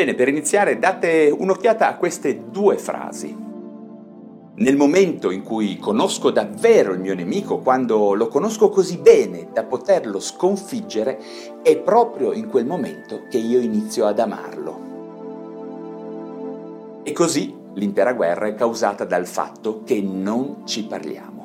Bene, per iniziare date un'occhiata a queste due frasi. Nel momento in cui conosco davvero il mio nemico, quando lo conosco così bene da poterlo sconfiggere, è proprio in quel momento che io inizio ad amarlo. E così l'intera guerra è causata dal fatto che non ci parliamo.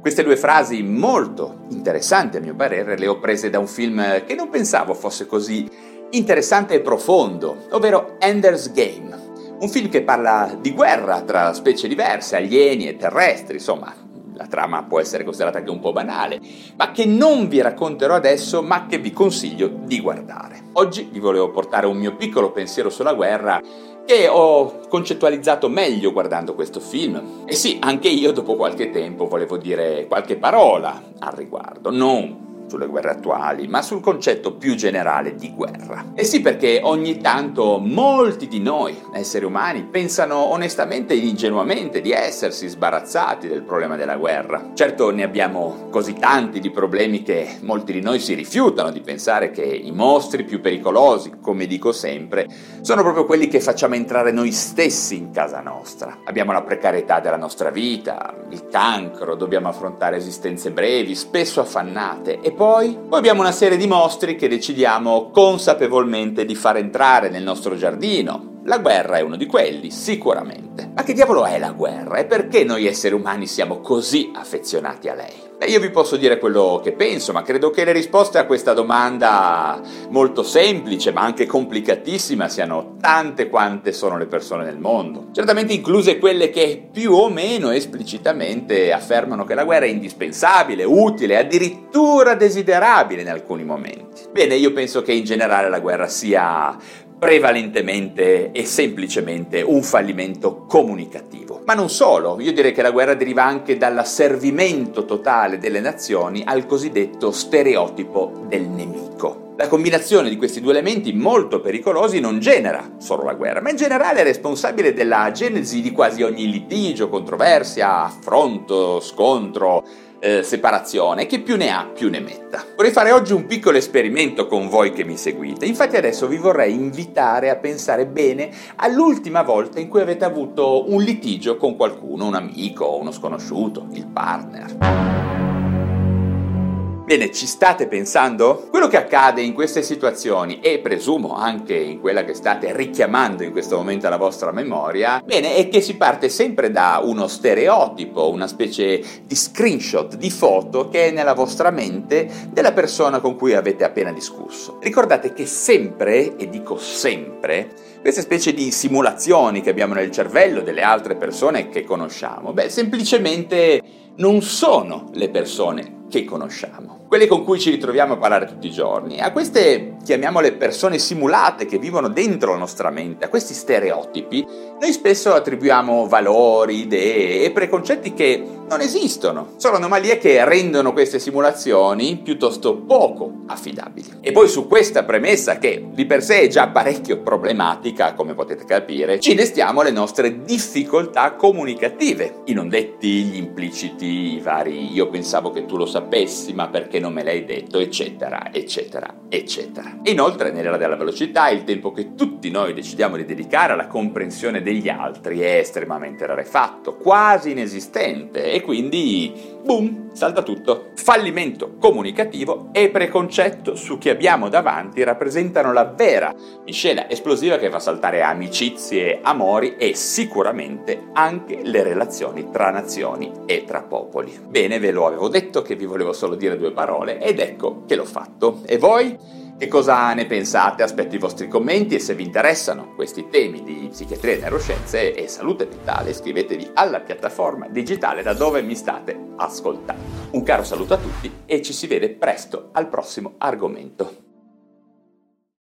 Queste due frasi molto interessanti a mio parere le ho prese da un film che non pensavo fosse così interessante e profondo, ovvero Ender's Game, un film che parla di guerra tra specie diverse, alieni e terrestri, insomma, la trama può essere considerata anche un po' banale, ma che non vi racconterò adesso, ma che vi consiglio di guardare. Oggi vi volevo portare un mio piccolo pensiero sulla guerra che ho concettualizzato meglio guardando questo film. E sì, anche io dopo qualche tempo volevo dire qualche parola al riguardo, non sulle guerre attuali, ma sul concetto più generale di guerra. E sì, perché ogni tanto molti di noi, esseri umani, pensano onestamente ed ingenuamente di essersi sbarazzati del problema della guerra. Certo ne abbiamo così tanti di problemi che molti di noi si rifiutano di pensare che i mostri più pericolosi, come dico sempre, sono proprio quelli che facciamo entrare noi stessi in casa nostra. Abbiamo la precarietà della nostra vita, il cancro, dobbiamo affrontare esistenze brevi, spesso affannate e poi, poi abbiamo una serie di mostri che decidiamo consapevolmente di far entrare nel nostro giardino. La guerra è uno di quelli, sicuramente. Ma che diavolo è la guerra e perché noi esseri umani siamo così affezionati a lei? Beh, io vi posso dire quello che penso, ma credo che le risposte a questa domanda molto semplice, ma anche complicatissima, siano tante quante sono le persone nel mondo. Certamente incluse quelle che più o meno esplicitamente affermano che la guerra è indispensabile, utile, addirittura desiderabile in alcuni momenti. Bene, io penso che in generale la guerra sia prevalentemente e semplicemente un fallimento comunicativo. Ma non solo, io direi che la guerra deriva anche dall'asservimento totale delle nazioni al cosiddetto stereotipo del nemico. La combinazione di questi due elementi molto pericolosi non genera solo la guerra, ma in generale è responsabile della genesi di quasi ogni litigio, controversia, affronto, scontro, eh, separazione, che più ne ha più ne metta. Vorrei fare oggi un piccolo esperimento con voi che mi seguite, infatti adesso vi vorrei invitare a pensare bene all'ultima volta in cui avete avuto un litigio con qualcuno, un amico, uno sconosciuto, il partner. Bene, ci state pensando? Quello che accade in queste situazioni e presumo anche in quella che state richiamando in questo momento alla vostra memoria, bene, è che si parte sempre da uno stereotipo, una specie di screenshot di foto che è nella vostra mente della persona con cui avete appena discusso. Ricordate che sempre, e dico sempre, queste specie di simulazioni che abbiamo nel cervello delle altre persone che conosciamo, beh, semplicemente non sono le persone che conosciamo quelle con cui ci ritroviamo a parlare tutti i giorni, a queste, chiamiamole persone simulate che vivono dentro la nostra mente, a questi stereotipi, noi spesso attribuiamo valori, idee e preconcetti che non esistono. Sono anomalie che rendono queste simulazioni piuttosto poco affidabili. E poi su questa premessa, che di per sé è già parecchio problematica, come potete capire, ci innestiamo le nostre difficoltà comunicative. I non detti, gli impliciti, i vari io pensavo che tu lo sapessi, ma perché non me l'hai detto, eccetera, eccetera, eccetera. Inoltre, nell'era della velocità, il tempo che tutti noi decidiamo di dedicare alla comprensione degli altri è estremamente rarefatto, quasi inesistente, e quindi, boom, salta tutto. Fallimento comunicativo e preconcetto su chi abbiamo davanti rappresentano la vera miscela esplosiva che fa saltare amicizie, amori e sicuramente anche le relazioni tra nazioni e tra popoli. Bene, ve lo avevo detto che vi volevo solo dire due parole ed ecco che l'ho fatto. E voi? Che cosa ne pensate? Aspetto i vostri commenti e se vi interessano questi temi di psichiatria e neuroscienze e salute mentale iscrivetevi alla piattaforma digitale da dove mi state ascoltando. Un caro saluto a tutti e ci si vede presto al prossimo argomento.